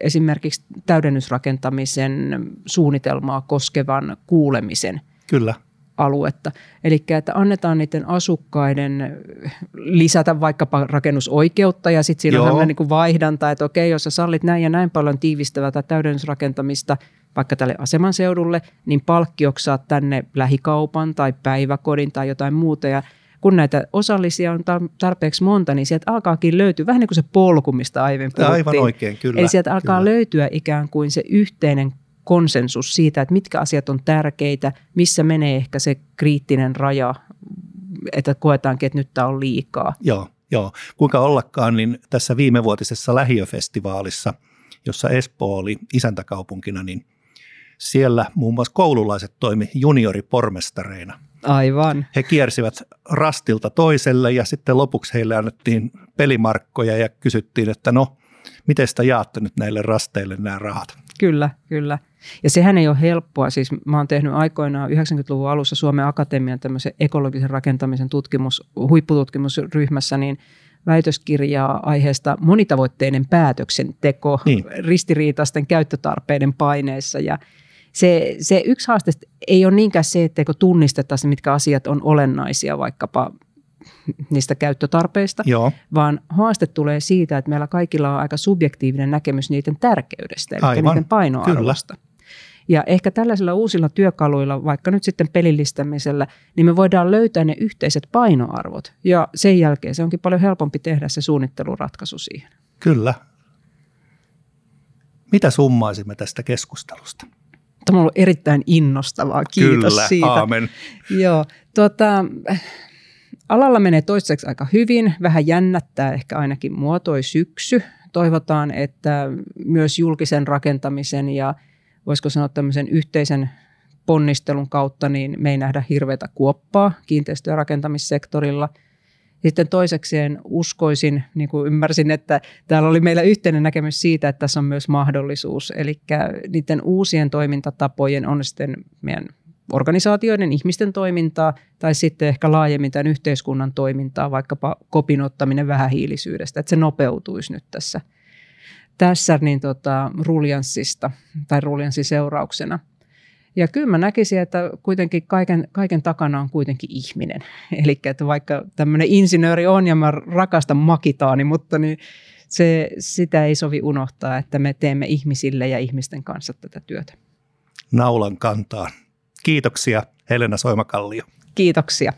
esimerkiksi täydennysrakentamisen suunnitelmaa koskevan kuulemisen Kyllä. aluetta. Eli että annetaan niiden asukkaiden lisätä vaikkapa rakennusoikeutta ja sitten siinä Joo. on sellainen niin kuin vaihdanta, että okei, jos sä sallit näin ja näin paljon tiivistävää tai täydennysrakentamista vaikka tälle aseman seudulle, niin palkkioksi saat tänne lähikaupan tai päiväkodin tai jotain muuta ja kun näitä osallisia on tarpeeksi monta, niin sieltä alkaakin löytyä vähän niin kuin se polku, mistä aiemmin puhuttiin. Aivan oikein, kyllä. Eli sieltä alkaa kyllä. löytyä ikään kuin se yhteinen konsensus siitä, että mitkä asiat on tärkeitä, missä menee ehkä se kriittinen raja, että koetaankin, että nyt tämä on liikaa. Joo, joo. Kuinka ollakaan, niin tässä viimevuotisessa lähiöfestivaalissa, jossa Espoo oli isäntäkaupunkina, niin siellä muun muassa koululaiset toimi junioripormestareina – Aivan. He kiersivät rastilta toiselle ja sitten lopuksi heille annettiin pelimarkkoja ja kysyttiin, että no, miten sitä jaatte nyt näille rasteille nämä rahat? Kyllä, kyllä. Ja sehän ei ole helppoa. Siis mä oon tehnyt aikoinaan 90-luvun alussa Suomen Akatemian tämmöisen ekologisen rakentamisen tutkimus, huippututkimusryhmässä, niin väitöskirjaa aiheesta monitavoitteinen päätöksenteko niin. ristiriitaisten käyttötarpeiden paineessa. Ja se, se yksi haaste ei ole niinkään se, etteikö tunnisteta se, mitkä asiat on olennaisia vaikkapa niistä käyttötarpeista, Joo. vaan haaste tulee siitä, että meillä kaikilla on aika subjektiivinen näkemys niiden tärkeydestä, eli Aivan. niiden painoarvosta. Kyllä. Ja ehkä tällaisilla uusilla työkaluilla, vaikka nyt sitten pelillistämisellä, niin me voidaan löytää ne yhteiset painoarvot. Ja sen jälkeen se onkin paljon helpompi tehdä se suunnitteluratkaisu siihen. Kyllä. Mitä summaisimme tästä keskustelusta? Tämä on ollut erittäin innostavaa. Kiitos Kyllä, siitä. aamen. Joo, tuota, alalla menee toistaiseksi aika hyvin. Vähän jännättää ehkä ainakin muotoi syksy. Toivotaan, että myös julkisen rakentamisen ja voisiko sanoa tämmöisen yhteisen ponnistelun kautta, niin me ei nähdä hirveätä kuoppaa kiinteistö- ja rakentamissektorilla. Sitten toisekseen uskoisin, niin kuin ymmärsin, että täällä oli meillä yhteinen näkemys siitä, että tässä on myös mahdollisuus. Eli niiden uusien toimintatapojen on sitten meidän organisaatioiden, ihmisten toimintaa tai sitten ehkä laajemmin tämän yhteiskunnan toimintaa, vaikkapa kopin ottaminen vähähiilisyydestä, että se nopeutuisi nyt tässä – tässä niin tota, ruljanssista tai ruljanssin seurauksena. Ja kyllä mä näkisin, että kuitenkin kaiken, kaiken takana on kuitenkin ihminen. *laughs* Eli että vaikka tämmöinen insinööri on ja mä rakastan makitaani, mutta niin se, sitä ei sovi unohtaa, että me teemme ihmisille ja ihmisten kanssa tätä työtä. Naulan kantaan. Kiitoksia Helena Soimakallio. Kiitoksia.